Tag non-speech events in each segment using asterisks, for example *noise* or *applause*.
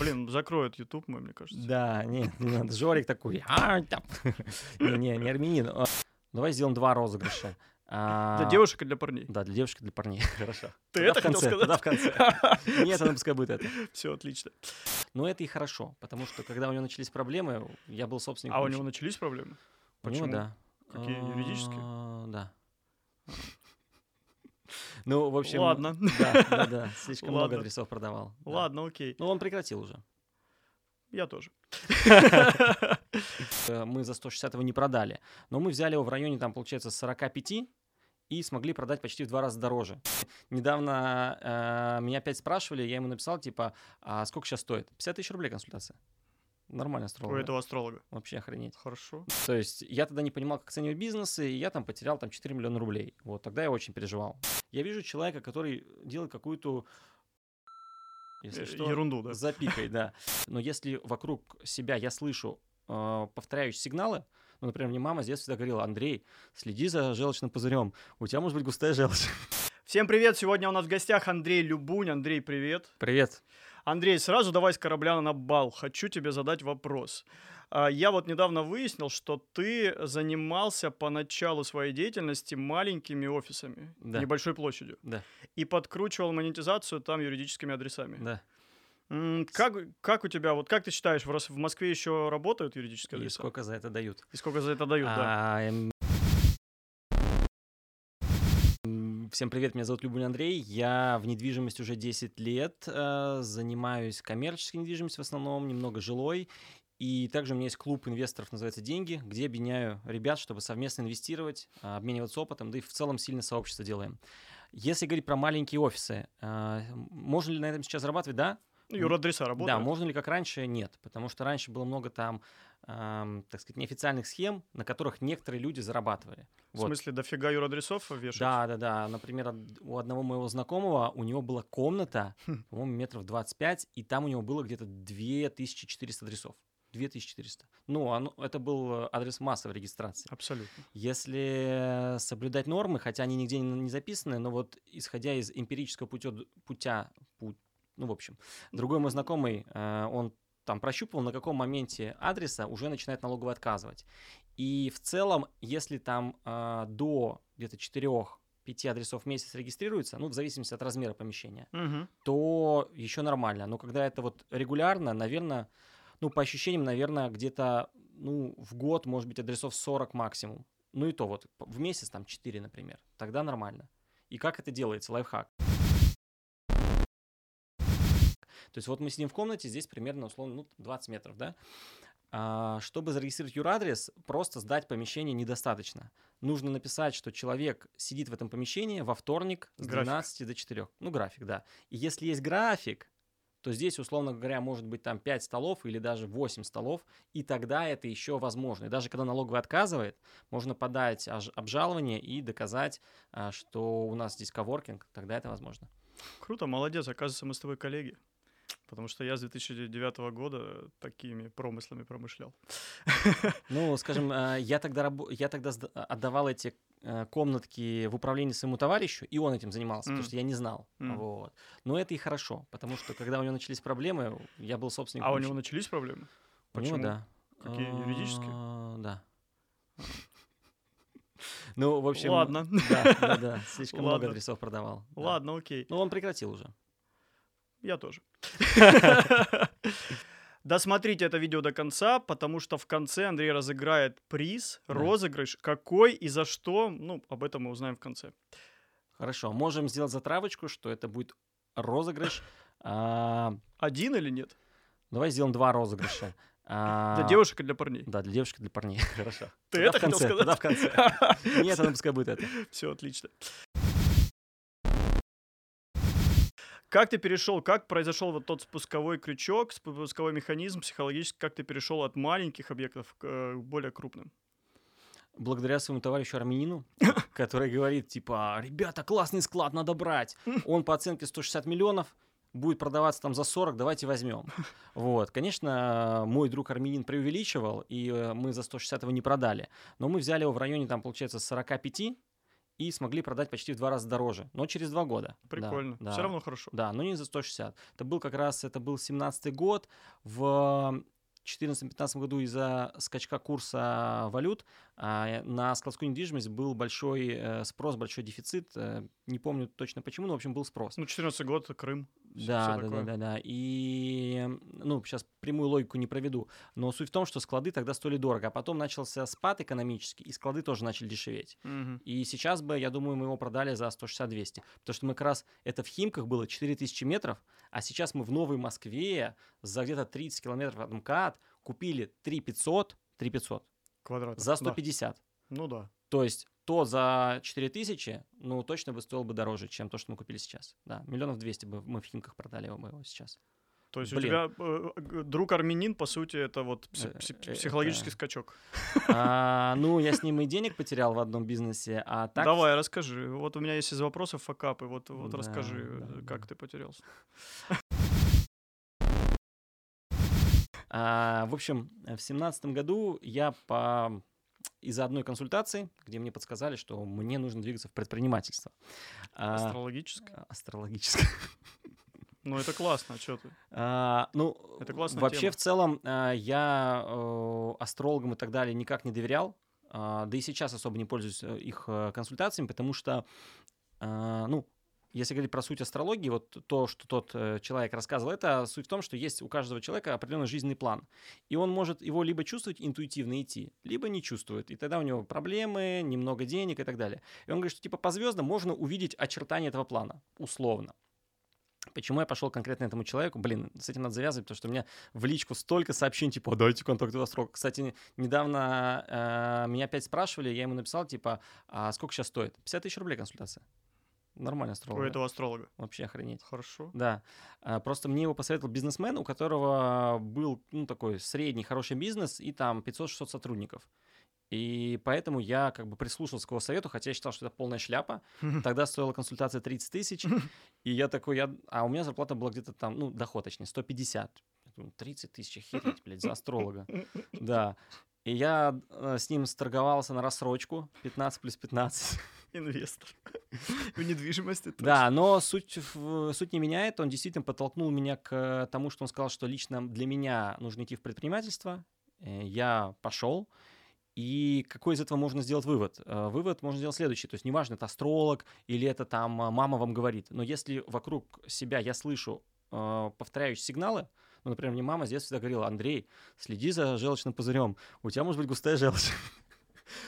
Блин, закроют YouTube мой, мне кажется. Да, нет, не надо. Жорик такой. «А, там». *laughs* Не, не, не армянин. А, Давай сделаем два розыгрыша. А, Для девушек и для парней. Да, для девушек и для парней. *laughs* Хорошо. Ты это хотел сказать? Тогда в конце. *laughs* Нет, она пускай будет это. Все, отлично. Но это и хорошо, потому что когда у него начались проблемы, я был собственником. А у него начались проблемы? Почему? да. Какие, юридические? Да. *laughs* Ну, в общем... Ладно. Да, да, да. Слишком много Ладно. адресов продавал. да. Ладно, окей. Ну, он прекратил уже. Я тоже. *laughs* Э, Мы за 160 его не продали. Но мы взяли его в районе, там, получается, 45 и смогли продать почти в два раза дороже. Недавно э, меня опять спрашивали, я ему написал, типа, а сколько сейчас стоит? 50 тысяч рублей консультация. Нормально У строил. этого астролога. Вообще охренеть. Хорошо. То есть я тогда не понимал, как оценивать бизнес, и я там потерял там 4 миллиона рублей. Вот тогда я очень переживал. Я вижу человека, который делает какую-то если Э, что, Ерунду, да. запикай, да. Но если вокруг себя я слышу э, повторяющие сигналы, ну, например, мне мама с детства всегда говорила, Андрей, следи за желчным пузырем, у тебя может быть густая желчь. Всем привет! Сегодня у нас в гостях Андрей Любунь. Андрей, привет. Привет. Андрей, сразу давай с корабля на бал. Хочу тебе задать вопрос. А, Я вот недавно выяснил, что ты занимался по началу своей деятельности маленькими офисами, Да. небольшой площадью, Да, и подкручивал монетизацию там юридическими адресами. да. Как, как у тебя, вот как ты считаешь, в Москве еще работают юридические И адреса? сколько за это дают? И сколько за это дают, да? А, эм, м, Всем привет, меня зовут Любовь Андрей. Я в недвижимости уже 10 лет, э, занимаюсь коммерческой недвижимостью в основном, немного жилой. И также у меня есть клуб инвесторов, называется «Деньги», где объединяю ребят, чтобы совместно инвестировать, а, обмениваться опытом, да и в целом сильное сообщество делаем. Если говорить про маленькие офисы, а, можно ли на этом сейчас зарабатывать? Да, Ну, Юрадреса да, работают? можно ли как раньше? Нет, потому что раньше было много там, ам, так сказать, неофициальных схем, на которых некоторые люди зарабатывали. В Вот. смысле, дофига юрадресов вешать? Да, да, да. Например, у одного моего знакомого у него была комната, Хм. по-моему, метров 25, и там у него было где-то 2400 адресов. 2400. Ну, оно, это был э, адрес массовой регистрации. Абсолютно. Если соблюдать нормы, хотя они нигде не, записаны, но вот исходя из эмпирического путё- путя, пу- ну, в общем, другой мой знакомый, э, он там прощупывал, на каком моменте адреса уже начинает налоговый отказывать. И в целом, если там э, до где-то 4-5 адресов в месяц регистрируется, ну, в зависимости от размера помещения, Мгм. то еще нормально. Но когда это вот регулярно, наверное, ну, по ощущениям, наверное, где-то, ну, в год, может быть, адресов 40 максимум. Ну и то вот, в месяц там 4, например. Тогда нормально. И как это делается? Лайфхак. То есть вот мы сидим в комнате, здесь примерно, условно, ну, 20 метров, да? А, чтобы зарегистрировать юрадрес, просто сдать помещение недостаточно. Нужно написать, что человек сидит в этом помещении во вторник с График. 12 до 4. Ну, график, да. И если есть график, то здесь, условно говоря, может быть там 5 столов или даже 8 столов, и тогда это еще возможно. И даже когда налоговый отказывает, можно подать обжалование и доказать, а, что у нас здесь коворкинг, тогда это возможно. Круто, молодец. Оказывается, мы с тобой коллеги. Потому что я с 2009 года такими промыслами промышлял. *laughs* Ну, скажем, э, я тогда, рабо- я тогда сда- отдавал эти э, комнатки в управлении своему товарищу, и он этим занимался, потому М. что я не знал. М. Вот. Но это и хорошо, потому что когда у него начались проблемы, я был собственником. А у него начались проблемы? У него, Почему? да. Какие, юридические? А, Да. Ну, в общем... Ладно. Да, да, да. Слишком много Ладно. адресов продавал. да. Ладно, окей. Ну, он прекратил уже. Я тоже. *laughs* *laughs* Досмотрите это видео до конца, потому что в конце Андрей разыграет приз, Да. розыгрыш. Какой и за что, ну, об этом мы узнаем в конце. Хорошо. Можем сделать затравочку, что это будет розыгрыш. *laughs* А, Один или нет? Давай сделаем два розыгрыша. А, Для девушек и для парней? Да, для девушек и для парней. Хорошо. Ты Тогда это в хотел конце, сказать? Тогда в конце. Нет, она пускай будет это. Все отлично. Как ты перешел, как произошел вот тот спусковой крючок, спусковой механизм психологически, как ты перешел от маленьких объектов к э, более крупным? Благодаря своему товарищу армянину, *laughs* который говорит, типа, ребята, классный склад, надо брать. Он по оценке 160 миллионов, будет продаваться там за 40, давайте возьмем. *laughs* Вот, конечно, мой друг армянин преувеличивал, и э, мы за 160 его не продали. Но мы взяли его в районе, там, получается, 45, и смогли продать почти в два раза дороже, но через два года. Да, Прикольно. да. Все равно хорошо. Да, но не за 160. Это был как раз, это был 17 год. В 2014-2015 году из-за скачка курса валют а, на складскую недвижимость был большой э, спрос, большой дефицит. Э, Не помню точно почему, но, в общем, был спрос. Ну, 14 год, Крым. Да, да, да, да, да. И, ну, сейчас прямую логику не проведу, но суть в том, что склады тогда стоили дорого, а потом начался спад экономический, и склады тоже начали дешеветь. Мгм. И сейчас бы, я думаю, мы его продали за 160-200, потому что мы как раз, это в Химках было 4000 метров, а сейчас мы в Новой Москве за где-то 30 километров от МКАД купили 3500, 3500 Квадратов. за да. 150. Ну да. То есть то за 4000, ну, точно бы стоил бы дороже, чем то, что мы купили сейчас. Да, миллионов 200 бы мы в Химках продали его, его сейчас. То есть у Блин. тебя э, друг армянин, по сути, это вот пси- Э, пси- психологический это- скачок. А, ну, я с ним и денег потерял в одном бизнесе, а так... Давай, расскажи. Вот у меня есть из вопросов факапы. Вот, вот Да, расскажи, да, э, да. как ты потерялся. А, в общем, в семнадцатом году я по из-за одной консультации, где мне подсказали, что мне нужно двигаться в предпринимательство. А, Астрологическое. астрологическое. *laughs* Ну, это классно, что ты? А, ну, Это классная вообще тема. в целом а, я э, астрологам и так далее никак не доверял, а, да и сейчас особо не пользуюсь э, их э, консультациями, потому что, а, ну, если говорить про суть астрологии, вот то, что тот э, человек рассказывал, это суть в том, что есть у каждого человека определенный жизненный план, и он может его либо чувствовать интуитивно идти, либо не чувствует, и тогда у него проблемы, немного денег и так далее. И он говорит, что типа по звездам можно увидеть очертания этого плана, условно. Почему я пошел конкретно этому человеку? Блин, с этим надо завязывать, потому что у меня в личку столько сообщений, типа, «А дайте контакт астролога. Кстати, недавно э, меня опять спрашивали, я ему написал, типа, а сколько сейчас стоит? 50 тысяч рублей консультация. Нормально У астролог. этого астролога. Вообще охренеть. Хорошо. Да. А, Просто мне его посоветовал бизнесмен, у которого был, ну, такой средний хороший бизнес и там 500-600 сотрудников. И поэтому я как бы прислушался к его совету, хотя я считал, что это полная шляпа. *laughs* Тогда стоила консультация 30 тысяч. *laughs* И я такой, я... а у меня зарплата была где-то там, ну, доход точнее, 150. Я думаю, 30 тысяч, охереть, блядь, за астролога. *laughs* Да. И я э, с ним сторговался на рассрочку 15 плюс 15. *laughs* Инвестор. *laughs* В недвижимости. точно. Да, но суть, суть не меняет. Он действительно подтолкнул меня к тому, что он сказал, что лично для меня нужно идти в предпринимательство. Э, Я пошел. И какой из этого можно сделать вывод? Э, Вывод можно сделать следующий. То есть неважно, это астролог или это там э, мама вам говорит. Но если вокруг себя я слышу э, повторяющие сигналы, ну, например, мне мама с детства всегда говорила, Андрей, следи за желчным пузырем, у тебя может быть густая желчь. *laughs*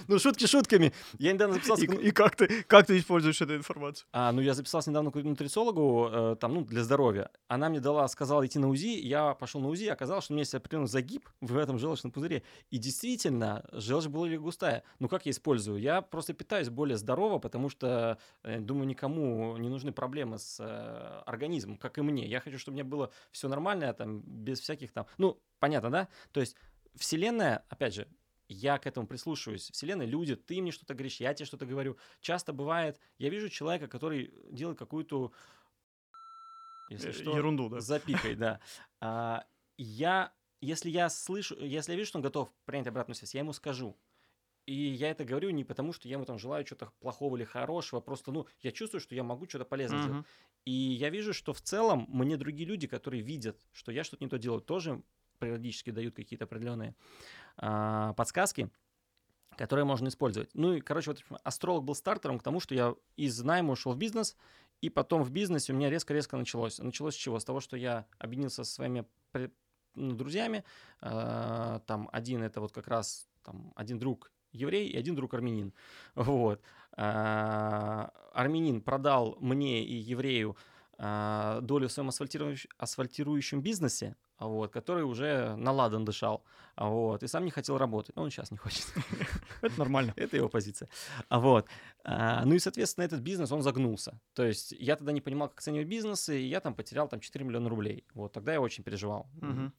Ну, шутки шутками. Я недавно записался... И, к- и как ты, как ты используешь эту информацию? а, ну, я записался недавно к нутрициологу, э, там, ну, для здоровья. Она мне дала, сказала идти на УЗИ, я пошел на УЗИ, оказалось, что у меня есть определенный загиб *laughs* в этом желчном пузыре. И действительно, желчь более густая. Ну, как я использую? Я просто питаюсь более здорово, потому что, э, думаю, никому не нужны проблемы с э, организмом, как и мне. Я хочу, чтобы у меня было все нормально, там, без всяких там... Ну, понятно, да? То есть Вселенная, опять же, я к этому прислушиваюсь. Вселенная, люди, ты мне что-то говоришь, я тебе что-то говорю. Часто бывает, я вижу человека, который делает какую-то, если Э, что, Ерунду, да. запикой, да. *laughs* А, я, если я слышу, если я вижу, что он готов принять обратную связь, я ему скажу. И я это говорю не потому, что я ему там желаю что-то плохого или хорошего, просто, ну, я чувствую, что я могу что-то полезное сделать. Мгм. И я вижу, что в целом мне другие люди, которые видят, что я что-то не то делаю, тоже периодически дают какие-то определенные а, подсказки, которые можно использовать. Ну и, короче, вот астролог был стартером к тому, что я из найма ушел в бизнес, и потом в бизнесе у меня резко-резко началось. Началось с чего? С того, что я объединился со своими ну, друзьями. А, там один это вот как раз там один друг еврей и один друг армянин. Вот. А, армянин продал мне и еврею а, долю в своем асфальтирующ- асфальтирующем бизнесе, вот, который уже наладан дышал, вот, и сам не хотел работать. Ну, он сейчас не хочет. *laughs* Это нормально. *laughs* Это его позиция. А вот. ну и, соответственно, этот бизнес, он загнулся. То есть я тогда не понимал, как оценивать бизнесы, и я там потерял там 4 миллиона рублей. Вот, тогда я очень переживал.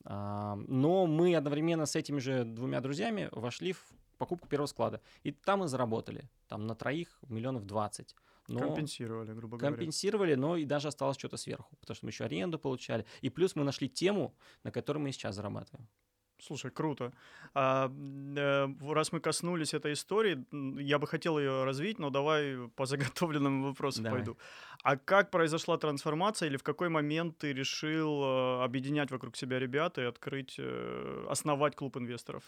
А, но мы одновременно с этими же двумя друзьями вошли в покупку первого склада. И там мы заработали. Там на троих миллионов 20. Но Компенсировали, грубо говоря. компенсировали, но и даже осталось что-то сверху, потому что мы еще аренду получали. И плюс мы нашли тему, на которой мы сейчас зарабатываем. Слушай, круто. А, э, раз мы коснулись этой истории, я бы хотел ее развить, но давай по заготовленным вопросам давай. пойду. А как произошла трансформация или в какой момент ты решил э, объединять вокруг себя ребят и открыть, э, основать клуб инвесторов?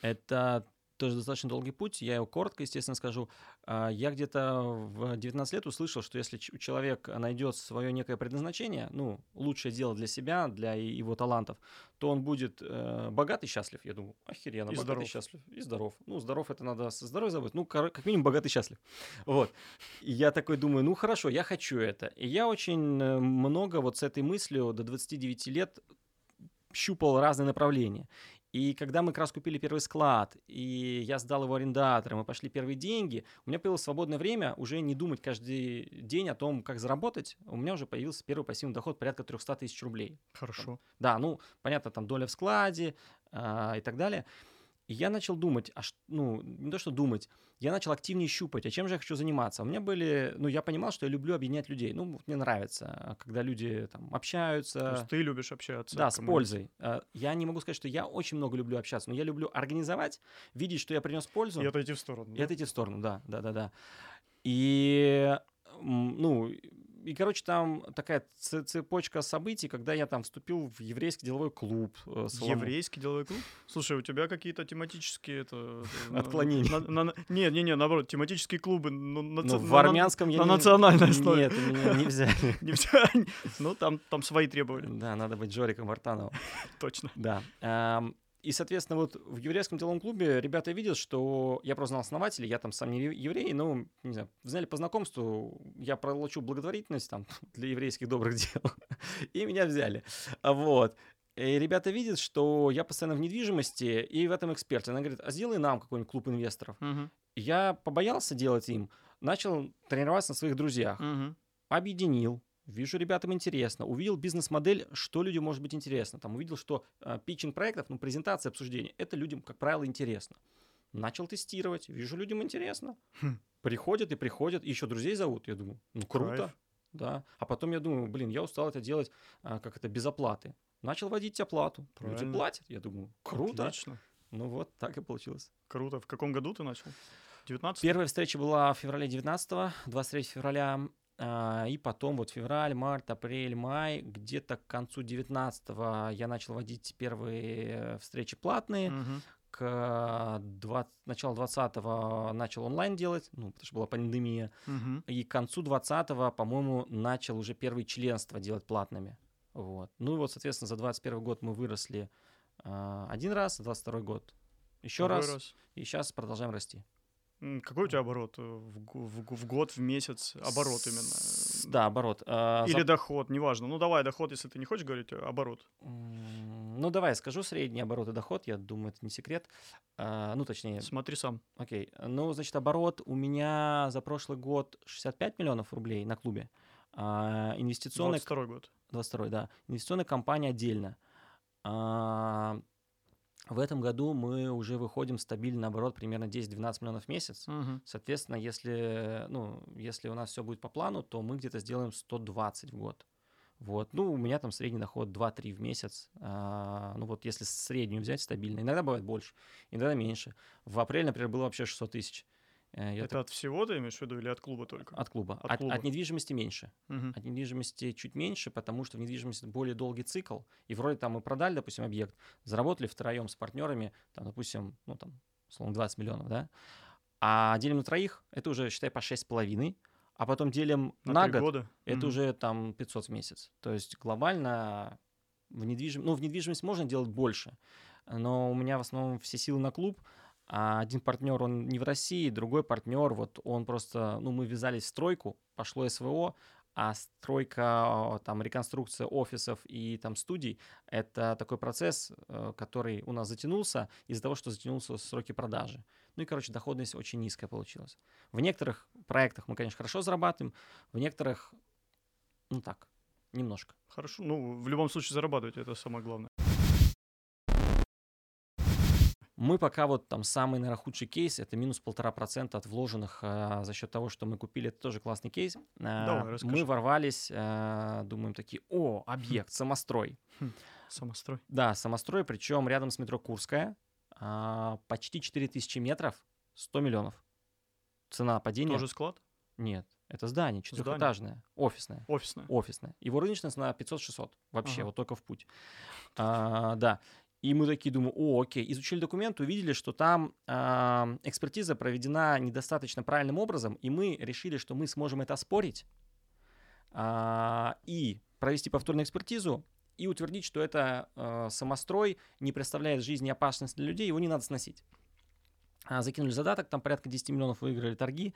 Это тоже достаточно долгий путь. Я его коротко, естественно, скажу. А, я где-то в 19 лет услышал, что если человек найдет свое некое предназначение, ну, лучшее дело для себя, для его талантов, то он будет э, богат и счастлив. Я думаю, охеренно, и богат здоров. и счастлив. И здоров. Ну, здоров это надо со здоровьем забыть. Ну, как минимум, богат и счастлив. Вот. И я такой думаю, ну, хорошо, я хочу это. И я очень э, много вот с этой мыслью до 29 лет щупал разные направления. И когда мы как раз купили первый склад, и я сдал его арендаторам, и пошли первые деньги, у меня появилось свободное время уже не думать каждый день о том, как заработать. У меня уже появился первый пассивный доход порядка 300 тысяч рублей. Хорошо. Да, ну, понятно, там доля в складе э, и так далее. И я начал думать, а ну, не то что думать, я начал активнее щупать, а чем же я хочу заниматься. У меня были, ну, я понимал, что я люблю объединять людей. Ну, мне нравится, когда люди там общаются. То есть ты любишь общаться. Да, с пользой. А, я не могу сказать, что я очень много люблю общаться, но я люблю организовать, видеть, что я принес пользу. И отойти в сторону. И да? отойти в сторону, да, да, да, да. И, ну, и, короче, там такая цепочка событий, когда я там вступил в еврейский деловой клуб. Э, еврейский деловой клуб? Слушай, у тебя какие-то тематические это, отклонения. На, на, нет, не, не, наоборот, тематические клубы на, ну, на, в армянском на, я на не, национальной основе. Нет, меня не взяли. *laughs* не взяли. Ну, там, там свои требования. Да, надо быть Джориком Вартановым. *laughs* Точно. Да. И, соответственно, вот в еврейском деловом клубе ребята видят, что я просто знал основателей, я там сам не еврей, но, не знаю, знали по знакомству, я пролочу благотворительность там *laughs* для еврейских добрых *laughs* дел, и меня взяли. Вот. И ребята видят, что я постоянно в недвижимости, и в этом эксперт. Она говорит, а сделай нам какой-нибудь клуб инвесторов. Угу. Я побоялся делать им, начал тренироваться на своих друзьях, угу. объединил, Вижу, ребятам интересно. Увидел бизнес-модель, что людям может быть интересно. Там увидел, что э, питчинг проектов, ну, презентация, обсуждение, это людям, как правило, интересно. Начал тестировать. Вижу, людям интересно. Хм. Приходят и приходят. И еще друзей зовут. Я думаю, ну, круто. Кайф. Да. А потом я думаю, блин, я устал это делать, а, как это, без оплаты. Начал водить оплату. Правильно. Люди платят. Я думаю, круто. Отлично. Ну вот, так и получилось. Круто. В каком году ты начал? 19 Первая встреча была в феврале 19 23 февраля и потом вот февраль, март, апрель, май, где-то к концу 19-го я начал водить первые встречи платные. Угу. К 20, началу 20-го начал онлайн делать, ну, потому что была пандемия. Угу. И к концу 20-го, по-моему, начал уже первые членства делать платными. Вот. Ну и вот, соответственно, за 21 год мы выросли э, один раз, 22 год еще раз, раз, и сейчас продолжаем расти. Какой у тебя оборот э, в, в, в год, в месяц? Оборот именно. Да, оборот. А, Или за... доход, неважно. Ну давай доход, если ты не хочешь говорить, э, оборот. Ну давай, скажу средний оборот и доход, я думаю, это не секрет. А, ну точнее. Смотри сам. Окей. Ну, значит, оборот у меня за прошлый год 65 миллионов рублей на клубе. А, инвестиционный... 22 год. 22 да. Инвестиционная компания отдельно. В этом году мы уже выходим стабильно, наоборот, примерно 10-12 миллионов в месяц. Угу. Соответственно, если, ну, если у нас все будет по плану, то мы где-то сделаем 120 в год. Вот. Ну, у меня там средний доход 2-3 в месяц. А, ну, вот если среднюю взять стабильно. Иногда бывает больше, иногда меньше. В апреле, например, было вообще 600 тысяч. Э, я Это так... от всего ты имеешь в виду или от клуба только? От клуба. От, от, клуба. от недвижимости меньше. Угу. От недвижимости чуть меньше, потому что в недвижимости более долгий цикл. И вроде там мы продали, допустим, объект, заработали втроем с партнерами, там, допустим, ну там, условно, 20 миллионов, да? А делим на троих, это уже, считай, по 6,5, а потом делим на, на год, года. это угу. уже там 500 в месяц. То есть глобально в недвижимость, ну, в недвижимость можно делать больше, но у меня в основном все силы на клуб – а один партнер, он не в России, другой партнер, вот он просто, ну, мы ввязались в стройку, пошло СВО, а стройка, там, реконструкция офисов и там студий — это такой процесс, э, который у нас затянулся из-за того, что затянулся сроки продажи. Ну и, короче, доходность очень низкая получилась. В некоторых проектах мы, конечно, хорошо зарабатываем, в некоторых, ну так, немножко. Хорошо, ну, в любом случае зарабатывать, это самое главное. Мы пока вот там самый, наверное, худший кейс, это минус полтора процента от вложенных а, за счет того, что мы купили, это тоже классный кейс. А, Давай, мы ворвались, а, думаем такие, о, объект, самострой. Хм, самострой. Да, самострой, причем рядом с метро Курская, а, почти 4000 метров, 100 миллионов. Цена падения. Тоже склад? Нет, это здание, четырехэтажное, здание? офисное. Офисное. Офисное. Его рыночная цена 500-600 вообще, ага. вот только в путь. А, да. И мы такие думаем, о, окей. Изучили документ, увидели, что там э, экспертиза проведена недостаточно правильным образом, и мы решили, что мы сможем это оспорить э, и провести повторную экспертизу и утвердить, что это э, самострой не представляет жизни опасности для людей, его не надо сносить. А, закинули задаток, там порядка 10 миллионов выиграли торги,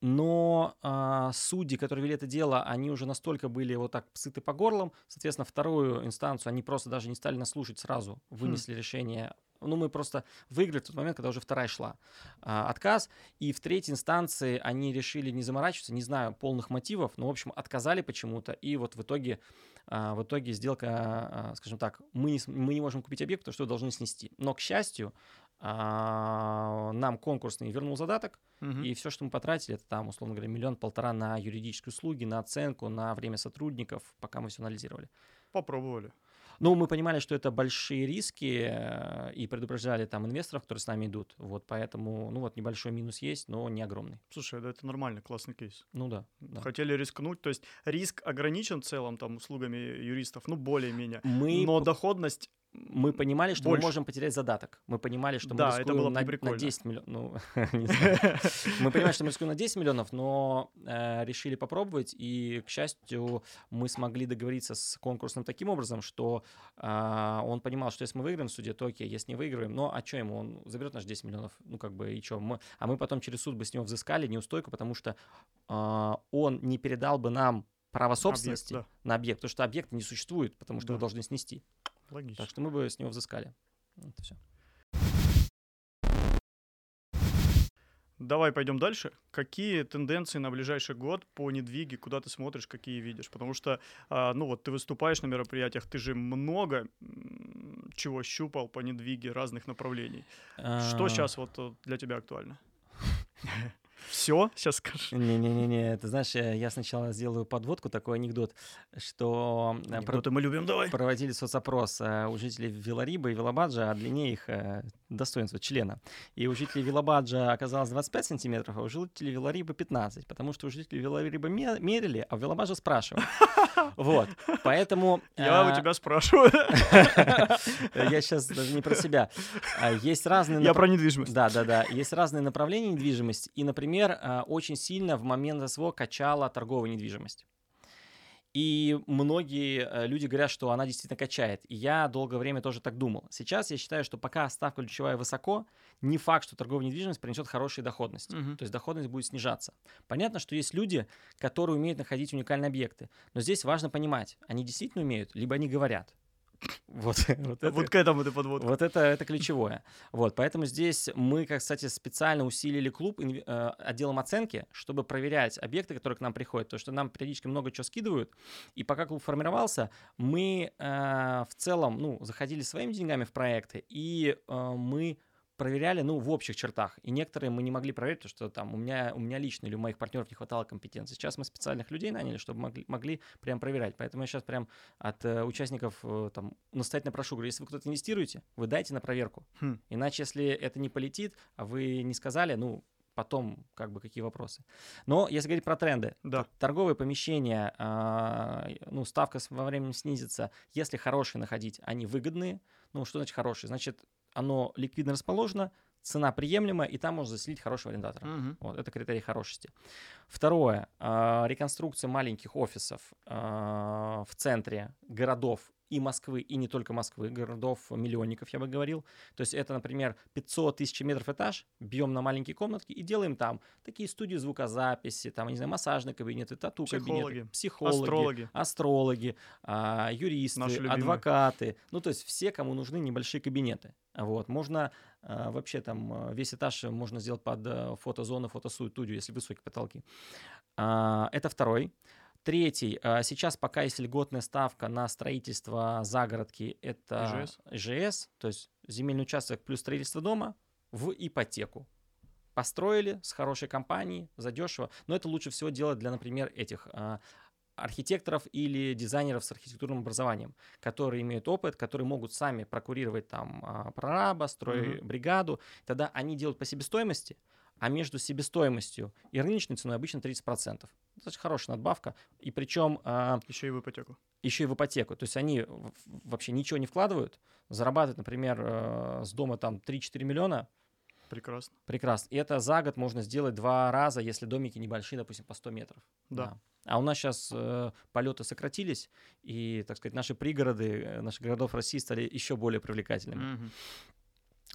но э, судьи, которые вели это дело, они уже настолько были вот так сыты по горлам, соответственно, вторую инстанцию они просто даже не стали нас слушать сразу, вынесли хм. решение. Ну, мы просто выиграли в тот момент, когда уже вторая шла э, отказ. И в третьей инстанции они решили не заморачиваться, не знаю полных мотивов, но, в общем, отказали почему-то. И вот в итоге, э, в итоге сделка, э, скажем так, мы не, мы не можем купить объект, потому что должны снести. Но, к счастью, а, нам конкурсный вернул задаток, угу. и все, что мы потратили, это там, условно говоря, миллион-полтора на юридические услуги, на оценку, на время сотрудников, пока мы все анализировали. Попробовали. Ну, мы понимали, что это большие риски, э, и предупреждали там инвесторов, которые с нами идут. Вот поэтому, ну вот, небольшой минус есть, но не огромный. Слушай, да это нормально, классный кейс. Ну да. да. Хотели рискнуть, то есть риск ограничен в целом там услугами юристов, ну более-менее. Мы... Но доходность мы понимали, что Больше. мы можем потерять задаток. Мы понимали, что мы да, рискуем это было на, на 10 миллионов. Ну, *laughs* мы понимали, что мы рискуем на 10 миллионов, но э, решили попробовать. И, к счастью, мы смогли договориться с конкурсным таким образом, что э, он понимал, что если мы выиграем в суде, то окей, если не выиграем, но а что ему? Он заберет наши 10 миллионов. Ну, как бы, и что? Мы, а мы потом через суд бы с него взыскали неустойку, потому что э, он не передал бы нам право собственности объект, да. на объект, потому что объекта не существует, потому что да. его должны снести. Логично. Так что мы бы с него взыскали. Это все. Давай пойдем дальше. Какие тенденции на ближайший год по недвиге, куда ты смотришь, какие видишь? Потому что, а, ну вот ты выступаешь на мероприятиях, ты же много чего щупал по недвиге разных направлений. Что сейчас а. вот э, для тебя актуально? *laughs* Все, сейчас скажешь. Не-не-не, ты знаешь, я сначала сделаю подводку, такой анекдот, что... Э, Анекдоты мы любим, давай. Проводили соцопрос э, у жителей Вилариба и Вилабаджа о длине их э, достоинства члена. И у жителей Вилабаджа оказалось 25 сантиметров, а у жителей Вилариба 15, потому что у жителей Вилариба мерили, а у Вилабаджа спрашивали. *laughs* Вот, поэтому... Я у тебя спрашиваю. *laughs* Я сейчас даже не про себя. А, есть разные... Я про недвижимость. Да, да, да. Есть разные направления недвижимости. И, например, а, очень сильно в момент СВО качала торговая недвижимость. И многие э, люди говорят, что она действительно качает. И я долгое время тоже так думал. Сейчас я считаю, что пока ставка ключевая высоко, не факт, что торговая недвижимость принесет хорошие доходности. Uh-huh. То есть доходность будет снижаться. Понятно, что есть люди, которые умеют находить уникальные объекты. Но здесь важно понимать, они действительно умеют, либо они говорят. *laughs* Вот, вот, это, вот к этому ты подводка. Вот это, это ключевое. Вот, поэтому здесь мы, как, кстати, специально усилили клуб э, отделом оценки, чтобы проверять объекты, которые к нам приходят, потому что нам периодически много чего скидывают, и пока клуб формировался, мы э, в целом, ну, заходили своими деньгами в проекты, и э, мы проверяли, ну, в общих чертах. И некоторые мы не могли проверить, потому что там у меня, у меня лично или у моих партнеров не хватало компетенции. Сейчас мы специальных людей наняли, чтобы могли, могли прям проверять. Поэтому я сейчас прям от э, участников э, там настоятельно прошу, говорю, если вы кто-то инвестируете, вы дайте на проверку. Хм. Иначе, если это не полетит, а вы не сказали, ну, потом как бы какие вопросы. Но если говорить про тренды, да. торговые помещения, э, ну, ставка во временем снизится. Если хорошие находить, они выгодные. Ну, что значит хорошие? Значит, оно ликвидно расположено, цена приемлемая, и там можно заселить хорошего арендатора. Угу. Вот, это критерий хорошести. Второе. Э, реконструкция маленьких офисов э, в центре городов и Москвы, и не только Москвы, городов-миллионников, я бы говорил. То есть это, например, 500 тысяч метров этаж, бьем на маленькие комнатки и делаем там такие студии звукозаписи, там, не знаю, массажные кабинеты, тату-кабинеты, психологи, астрологи, астрологи а, юристы, адвокаты. Ну, то есть все, кому нужны небольшие кабинеты. Вот, можно а, вообще там а, весь этаж можно сделать под а, фотозону, фотостудию, если высокие потолки. А, это второй. Третий. А, сейчас пока есть льготная ставка на строительство загородки. Это ИЖС? ИЖС, то есть земельный участок плюс строительство дома в ипотеку. Построили с хорошей компанией, задешево. Но это лучше всего делать для, например, этих а, архитекторов или дизайнеров с архитектурным образованием, которые имеют опыт, которые могут сами прокурировать там а, прораба, стройбригаду. Тогда они делают по себестоимости, а между себестоимостью и рыночной ценой обычно 30%. Это хорошая надбавка. И причем... А, еще и в ипотеку. Еще и в ипотеку. То есть они вообще ничего не вкладывают, зарабатывают, например, э, с дома там 3-4 миллиона, Прекрасно. Прекрасно. И это за год можно сделать два раза, если домики небольшие, допустим, по 100 метров. Да. да. А у нас сейчас э, полеты сократились, и, так сказать, наши пригороды, э, наши городов России стали еще более привлекательными. Угу.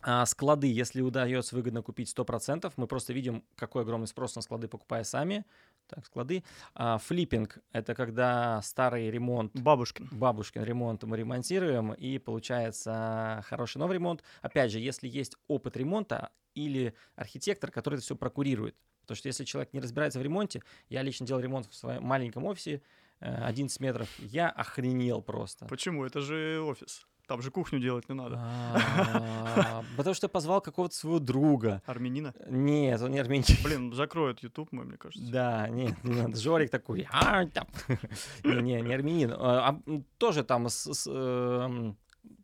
А склады, если удается выгодно купить 100%, мы просто видим, какой огромный спрос на склады, покупая сами. Так, склады. А, флиппинг — это когда старый ремонт... Бабушкин. Бабушкин ремонт мы ремонтируем, и получается хороший новый ремонт. Опять же, если есть опыт ремонта или архитектор, который это все прокурирует. Потому что если человек не разбирается в ремонте, я лично делал ремонт в своем маленьком офисе, 11 э, метров, я охренел просто. Почему? Это же офис. Там же кухню делать не надо. А, *laughs* потому что позвал какого-то своего друга. Армянина? Нет, он не армянин. Блин, закроют YouTube мой, мне кажется. Да, нет, не надо. Жорик такой. «А, *laughs* не, не армянин. А, а, тоже там эм,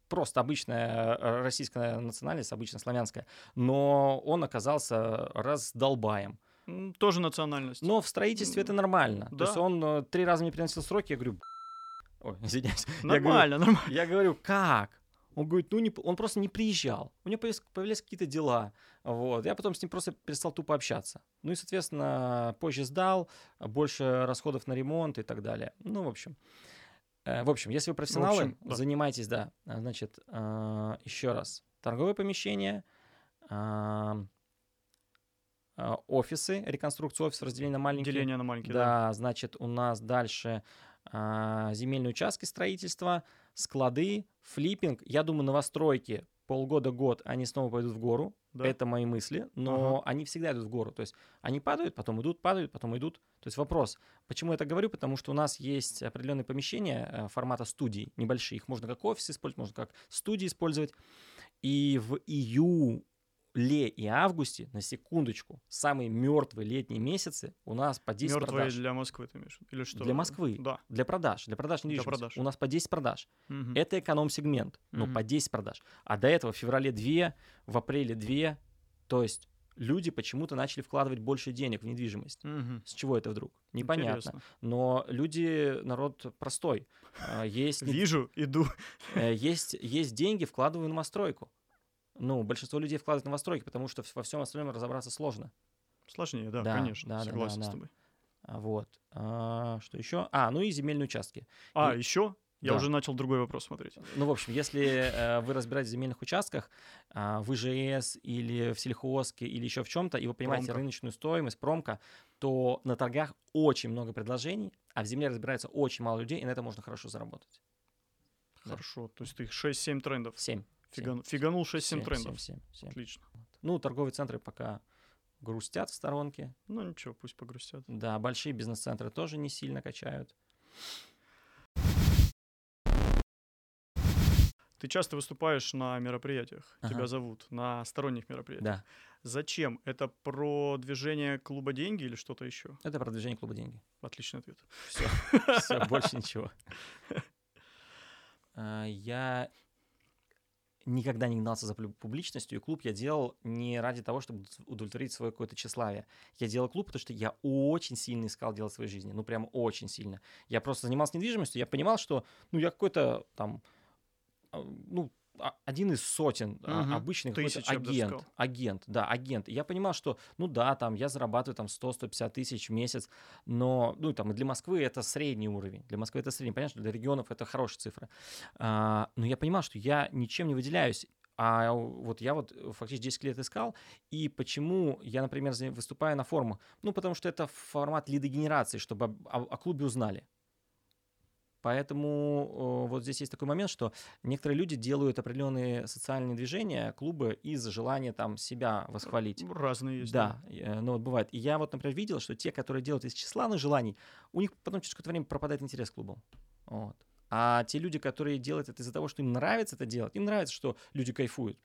просто обычная э, российская национальность, обычно славянская, но он оказался раздолбаем. Тоже национальность. Но в строительстве это нормально. Да. То есть он э, три раза мне приносил сроки, я говорю, Ой, *laughs* извиняюсь. Нормально, я говорю, нормально. Я говорю, как? Он говорит, ну, не, он просто не приезжал. У него появились, появились какие-то дела. Вот. Я потом с ним просто перестал тупо общаться. Ну и, соответственно, позже сдал, больше расходов на ремонт и так далее. Ну, в общем. Э, в общем, если вы профессионалы, общем, да. занимайтесь, да. Значит, э, еще раз. Торговое помещение, э, офисы, реконструкция офиса, разделение на маленькие. Деление на маленькие, да. Да, значит, у нас дальше земельные участки строительства, склады, флиппинг. Я думаю, новостройки полгода-год они снова пойдут в гору. Да. Это мои мысли, но ага. они всегда идут в гору. То есть они падают, потом идут, падают, потом идут. То есть вопрос, почему я так говорю? Потому что у нас есть определенные помещения э, формата студий, небольшие. Их можно как офис использовать, можно как студии использовать. И в июле ле и августе, на секундочку, самые мертвые летние месяцы у нас по 10 мертвые продаж. для Москвы, ты имеешь? Или что? Для Москвы. Да. Для продаж. Для продаж недвижимости. Для продаж. У нас по 10 продаж. Угу. Это эконом-сегмент, но Мгм. по 10 продаж. А до этого в феврале 2, в апреле 2. То есть люди почему-то начали вкладывать больше денег в недвижимость. Мгм. С чего это вдруг? Непонятно. Интересно. Но люди, народ простой. А, Есть, Вижу, иду. э, есть, есть деньги, вкладываю в новостройку. Ну, большинство людей вкладывают в новостройки, потому что во всем остальном разобраться сложно. Сложнее, да, Да, конечно. да, да, Согласен да, с да. тобой. А, Вот. А, что еще? А, ну и земельные участки. А, И- еще? Я Да. уже начал другой вопрос смотреть. Ну, в общем, если э, вы разбираетесь в земельных участках, а, в ИЖС или в сельхозке или еще в чем-то, и вы понимаете Промка. рыночную стоимость, промка, то на торгах очень много предложений, а в земле разбирается очень мало людей, и на это можно хорошо заработать. Да. Хорошо. То есть ты 6-7 трендов. Семь. Фиган- Фиганул 6-7 Семь, трендов. семь, семь, семь. Отлично. Ну, торговые центры пока грустят в сторонке. Ну ничего, пусть погрустят. Да, большие бизнес-центры тоже не сильно качают. Ты часто выступаешь на мероприятиях, Ага. тебя зовут, на сторонних мероприятиях. Да, Зачем? Это про движение клуба деньги или что-то еще? это продвижение клуба деньги. Отличный ответ. Все, *laughs* все, больше ничего. А, Я никогда не гнался за публичностью, и клуб я делал не ради того, чтобы удовлетворить свое какое-то тщеславие. Я делал клуб, потому что я очень сильно искал делать в своей жизни, ну прям очень сильно. Я просто занимался недвижимостью, я понимал, что ну я какой-то там, а, ну, один из сотен а, Мгм. обычный какой-то агент, агент, да, агент. И Я понимал, что, ну да, там я зарабатываю там 100-150 тысяч в месяц, но, ну, там, и для Москвы это средний уровень. Для Москвы это средний. Понятно, что для регионов это хорошая цифра. А, но я понимал, что я ничем не выделяюсь. А вот я вот фактически 10 лет искал. И почему я, например, выступаю на форумах? Ну, потому что это формат лидогенерации, чтобы об- о, о клубе узнали. Поэтому вот здесь есть такой момент, что некоторые люди делают определенные социальные движения, клубы из желания там себя восхвалить. Разные есть. Да, да. Э, ну вот бывает. И я вот, например, видел, что те, которые делают из тщеславных желаний, у них потом через какое-то время пропадает интерес к клубам. Вот. А те люди, которые делают это из-за того, что им нравится это делать, им нравится, что люди кайфуют,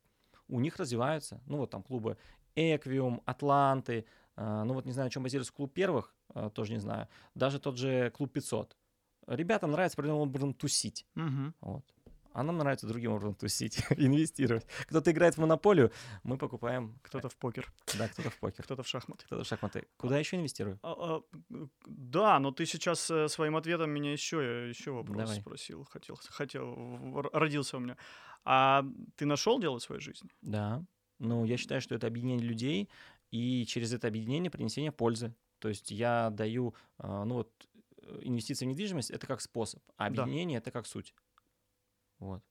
у них развиваются. Ну вот там клубы Эквиум, Атланты, э, ну вот не знаю, о чем базируется клуб первых, э, тоже не знаю. Даже тот же клуб 500 ребятам нравится определенным образом тусить. Угу. Вот. А нам нравится другим образом тусить, *laughs* инвестировать. Кто-то играет в монополию, мы покупаем. Кто-то в покер. Да, кто-то в покер. Кто-то в шахматы. Кто-то в шахматы. Куда еще инвестирую? А, а, да, но ты сейчас э, своим ответом меня еще, еще вопрос Давай. спросил. Хотел, хотел, родился у меня. А ты нашел дело своей жизни? Да. Ну, я считаю, что это объединение людей, и через это объединение принесение пользы. То есть я даю, а, ну вот, инвестиции в недвижимость это как способ, а объединение да. это как суть. Вот.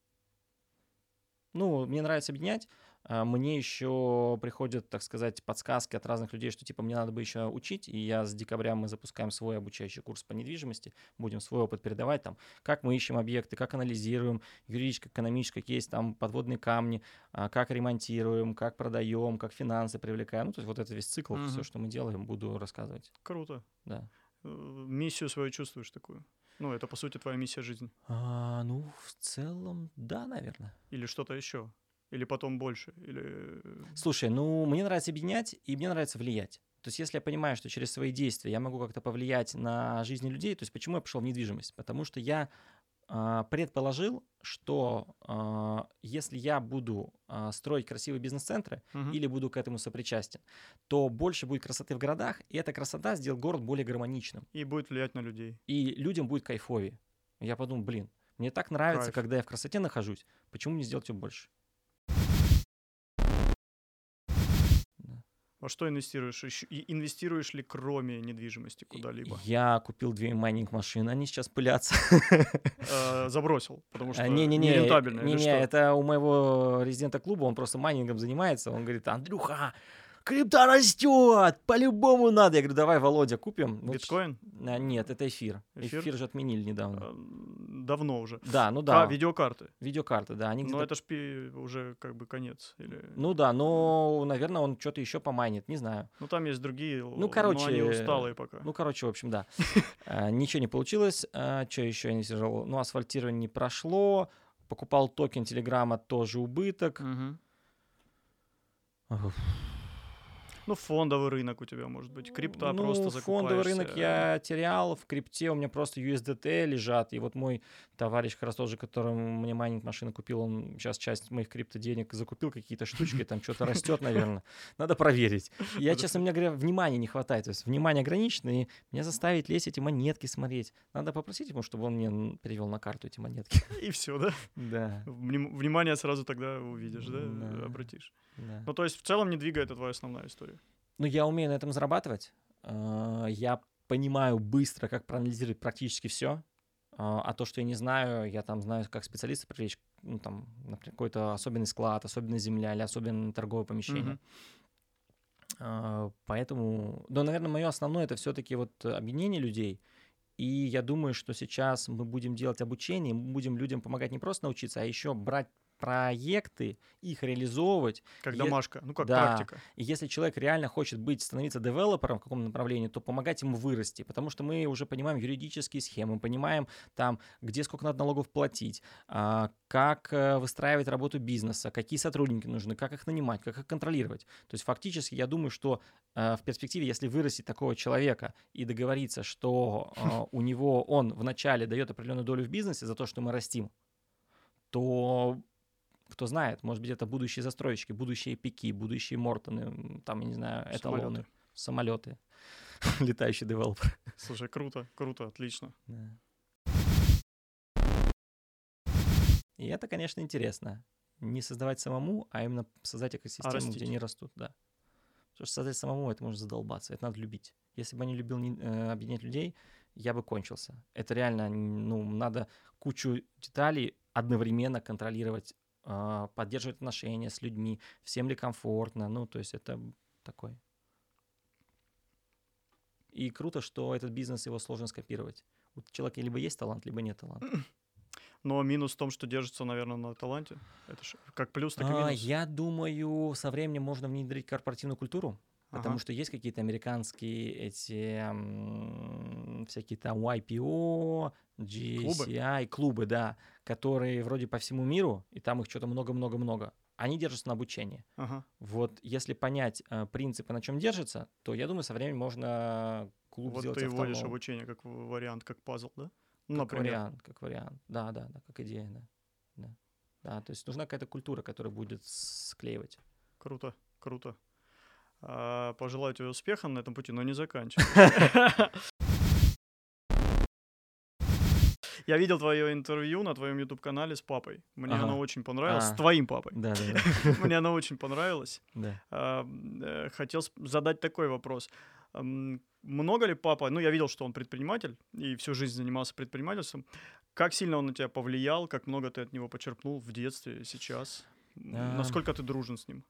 Ну, мне нравится объединять. А, мне еще приходят, так сказать, подсказки от разных людей, что типа мне надо бы еще учить, и я с декабря мы запускаем свой обучающий курс по недвижимости, будем свой опыт передавать там, как мы ищем объекты, как анализируем, юридически, экономически, какие есть там подводные камни, а, как ремонтируем, как продаем, как финансы привлекаем. Ну, то есть вот это весь цикл, угу. все, что мы делаем, буду рассказывать. Круто. Да. Э, миссию свою чувствуешь такую? Ну, это, по сути, твоя миссия жизни. А, ну, в целом, да, наверное. Или что-то еще? Или потом больше? Или... Слушай, ну, мне нравится объединять, и мне нравится влиять. То есть, если я понимаю, что через свои действия я могу как-то повлиять на жизни людей, то есть, почему я пошел в недвижимость? Потому что я э, предположил, что э, если я буду э, строить красивые бизнес-центры угу. или буду к этому сопричастен, то больше будет красоты в городах, и эта красота сделает город более гармоничным. И будет влиять на людей. И людям будет кайфовее. Я подумал, блин, мне так нравится, Кайф. когда я в красоте нахожусь, почему не сделать ее больше? Во что инвестируешь? И инвестируешь ли кроме недвижимости куда-либо? Я купил две майнинг-машины, они сейчас пылятся. Э, забросил, потому что не, не, не, нерентабельно. Не-не, это у моего резидента клуба, он просто майнингом занимается. Он говорит, Андрюха, крипта растет, по-любому надо. Я говорю, давай, Володя, купим. Ну, Биткоин? А, нет, это эфир. эфир. Эфир же отменили недавно. А, давно уже. Да, ну да. А, видеокарты? Видеокарты, да. Они но это ж уже как бы конец. Или... Ну да, но, наверное, он что-то еще помайнит, не знаю. Ну там есть другие, ну, короче, но они усталые пока. Ну, короче, в общем, да. *laughs* А, ничего не получилось. А, что еще я не сижу? Ну, асфальтирование не прошло. Покупал токен Телеграма, тоже убыток. Ну, фондовый рынок у тебя, может быть, крипта ну, просто закупаешься. фондовый рынок я терял, в крипте у меня просто USDT лежат, и вот мой товарищ, как раз тот же, которому мне майнинг машины купил, он сейчас часть моих крипто денег закупил, какие-то штучки, там что-то растет, наверное. Надо проверить. Я, честно, мне говоря, внимания не хватает, то есть внимание ограничено, и меня заставить лезть эти монетки смотреть. Надо попросить ему, чтобы он мне перевел на карту эти монетки. И все, да? Да. Внимание сразу тогда увидишь, да? Обратишь. Да. Ну, то есть в целом не двигает это твоя основная история. Ну, я умею на этом зарабатывать. А, я понимаю быстро, как проанализировать практически все. А, а то, что я не знаю, я там знаю, как специалиста привлечь, ну, там, например, какой-то особенный склад, особенная земля или особенное торговое помещение. Mm-hmm. Поэтому, да, наверное, мое основное это все-таки вот объединение людей. И я думаю, что сейчас мы будем делать обучение, мы будем людям помогать не просто научиться, а еще брать проекты, их реализовывать. Как домашка, ну как да. практика. И если человек реально хочет быть, становиться девелопером в каком направлении, то помогать ему вырасти, потому что мы уже понимаем юридические схемы, понимаем там, где сколько надо налогов платить, а, как э, выстраивать работу бизнеса, какие сотрудники нужны, как их нанимать, как их контролировать. То есть фактически я думаю, что э, в перспективе, если вырастить такого человека и договориться, что э, *laughs* у него он вначале дает определенную долю в бизнесе за то, что мы растим, то кто знает, может быть, это будущие застройщики, будущие пики, будущие Мортоны, там, я не знаю, эталоны, самолеты, *laughs* летающий девелопер. Слушай, круто, круто, отлично. Да. И это, конечно, интересно. Не создавать самому, а именно создать экосистему, а где они растут, да. Потому что создать самому это может задолбаться, это надо любить. Если бы я не любил э, объединять людей, я бы кончился. Это реально, ну, надо кучу деталей одновременно контролировать поддерживать отношения с людьми, всем ли комфортно, ну, то есть это такой. И круто, что этот бизнес его сложно скопировать. У человека либо есть талант, либо нет таланта. *clears throat* Но минус в том, что держится, наверное, на таланте. Это же как плюс, так и А, минус. я думаю, со временем можно внедрить корпоративную культуру. Потому Ага. что есть какие-то американские эти м, всякие там YPO, GCI, клубы, да, которые вроде по всему миру, и там их что-то много-много-много. Они держатся на обучении. Ага. Вот если понять э, принципы, на чем держится, то я думаю, со временем можно клуб Вот сделать ты вводишь автономным. обучение как вариант, как пазл, да? Как например. вариант, как вариант. Да, да, да, как идея, да. Да, да то есть нужна какая-то культура, которая будет склеивать. Круто, круто. А, пожелаю тебе успеха на этом пути, но не заканчивай. *laughs* Я видел твое интервью на твоем YouTube-канале с папой. Мне Ага. оно очень понравилось. С А. твоим папой. Да, да, да. *laughs* Мне оно очень понравилось. да. А, э, Хотел задать такой вопрос. Много ли папа, ну я видел, что он предприниматель и всю жизнь занимался предпринимательством. Как сильно он на тебя повлиял, как много ты от него почерпнул в детстве сейчас? Насколько ты дружен с ним?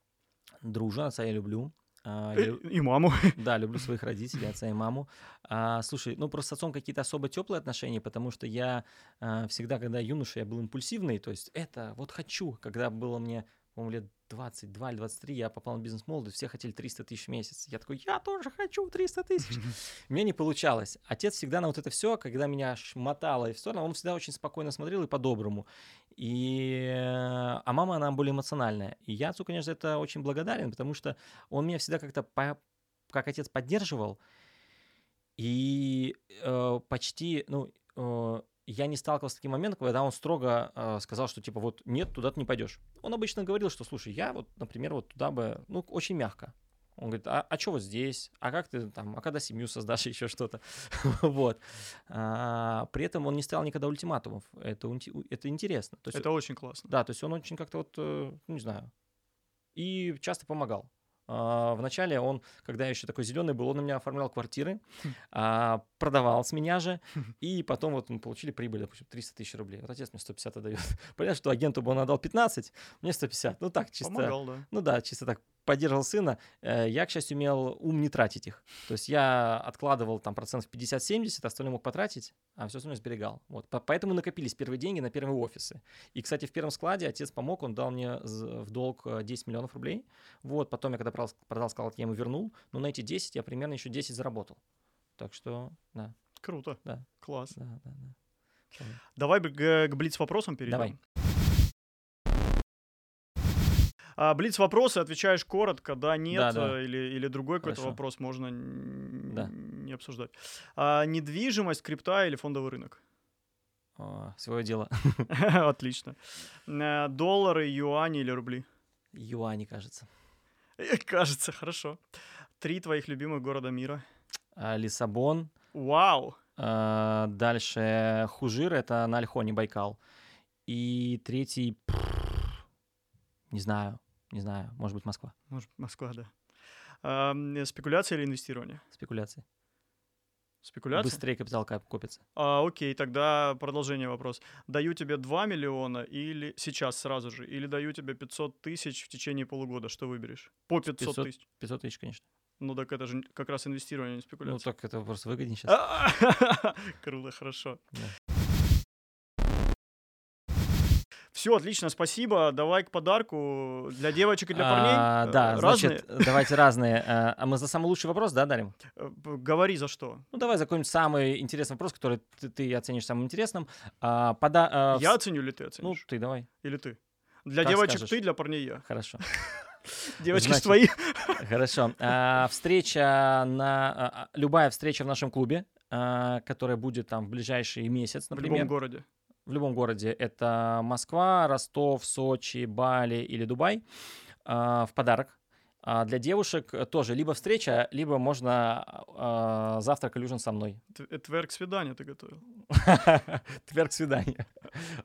Дружа, отца я люблю. А, Э, я И маму. *laughs* Да, люблю своих родителей, отца и маму. А, слушай, ну просто с отцом какие-то особо теплые отношения, потому что я а, всегда, когда юноша, я был импульсивный, то есть это вот хочу, когда было мне, по-моему, лет 22 или 23, я попал на бизнес молодость, все хотели 300 тысяч в месяц. Я такой, я тоже хочу 300 тысяч. У меня не получалось. Отец всегда на вот это все, когда меня шмотало и в сторону, он всегда очень спокойно смотрел и по-доброму. И... А мама, она более эмоциональная. И я отцу, конечно, это очень благодарен, потому что он меня всегда как-то по- как отец поддерживал. И э, почти, ну, э, я не сталкивался с таким моментом, когда он строго э, сказал, что типа вот нет, туда ты не пойдешь. Он обычно говорил, что слушай, я вот, например, вот туда бы, ну, очень мягко. Он говорит, а, а что вот здесь? А как ты там? А когда семью создашь, *laughs* еще что-то? *laughs* вот. А, при этом он не ставил никогда ультиматумов. Это, интересно. То есть, Это очень классно. да, то есть он очень как-то вот, э, ну, не знаю, и часто помогал. А, Вначале он, когда я еще такой зеленый был, он на меня оформлял квартиры, а, продавал с меня же, и потом вот мы получили прибыль, допустим, 300 тысяч рублей. Вот отец мне 150 отдает. *laughs* Понятно, что агенту бы он отдал 15, мне 150. Ну так, чисто. Помогал, да. Ну да, чисто так поддерживал сына. Э, Я, к счастью, имел ум не тратить их. То есть я откладывал там процентов 50-70, остальное мог потратить, а все остальное сберегал. Вот. По- Поэтому накопились первые деньги на первые офисы. И, кстати, в первом складе отец помог, он дал мне в долг э, 10 миллионов рублей. Вот, потом я когда продал, продал склад, я ему вернул, но на эти 10 я примерно еще 10 заработал. Так что, да, Круто. Да. Класс. да, да. да. Давай к, к блиц-вопросам перейдем. Давай. А, блиц-вопросы отвечаешь коротко, да, нет, Да, да. Или, или другой какой-то вопрос можно Да. не обсуждать. А, недвижимость, крипта или фондовый рынок? О, свое дело. *laughs* Отлично. Э, Доллары, юани или рубли? Юани, кажется. Э, Кажется, хорошо. Три твоих любимых города мира. А, Лиссабон, Вау! А, Дальше Хужир, это на Альхоне, Байкал. И третий, не знаю, не знаю, может быть Москва. Может, Москва, да. А, спекуляция или инвестирование? Спекуляции. Спекуляция? Быстрее капитал кап- копится. А, окей, тогда продолжение вопроса. Даю тебе 2 миллиона или сейчас сразу же, или даю тебе 500 тысяч в течение полугода, что выберешь? По 500, 500 тысяч. 500 тысяч, конечно. Ну так это же как раз инвестирование, не Ну, спекуляция. так это просто выгоднее сейчас. *laughs* Круто, хорошо. Да. Все, отлично, спасибо. Давай к подарку для девочек и для парней. А, Э, Да, разные. значит, давайте разные. А а мы за самый лучший вопрос, да, дарим? Э, Говори за что. Ну, давай за какой-нибудь самый интересный вопрос, который ты, ты оценишь самым интересным. А, пода- а, Я оценю или ты Ну, оценишь? ты давай. Или ты? Для как девочек скажешь. ты, для парней я. Хорошо. *laughs* Девочки Значит, твои. Хорошо. А, встреча на... а, Любая встреча в нашем клубе, а, которая будет там в ближайший месяц, В любом например. городе. В любом городе. Это Москва, Ростов, Сочи, Бали или Дубай. а, В подарок. А для девушек э, тоже либо встреча, либо можно а, завтрак и ужин со мной. Э, Тверк свидание ты готовил. *laughs* Тверк свидание. *laughs*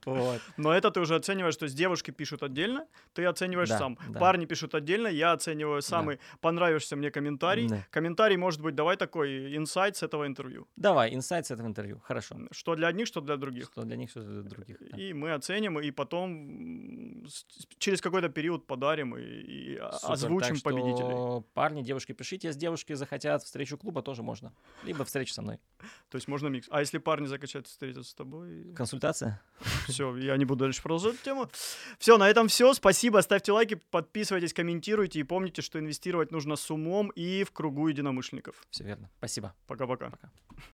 Вот. Но это ты уже оцениваешь, то есть девушки пишут отдельно, ты оцениваешь Да, сам. да. Парни пишут отдельно, я оцениваю самый понравишься мне комментарий. Да. Комментарий может быть, давай такой инсайт с этого интервью. Давай, инсайт с этого интервью. Хорошо. Что для одних, что для других. Что для них, что для других. да. И мы оценим, и потом через какой-то период подарим и, и Супер, озвучим что победителей. Парни, девушки, пишите, если девушки захотят встречу клуба, тоже можно. Либо встречу со мной. То есть можно микс. А если парни захотят встретиться с тобой? Консультация? Все, я не буду дальше продолжать тему. Все, на этом все. Спасибо. Ставьте лайки, подписывайтесь, комментируйте и помните, что инвестировать нужно с умом и в кругу единомышленников. Все верно. Спасибо. Пока-пока. Пока.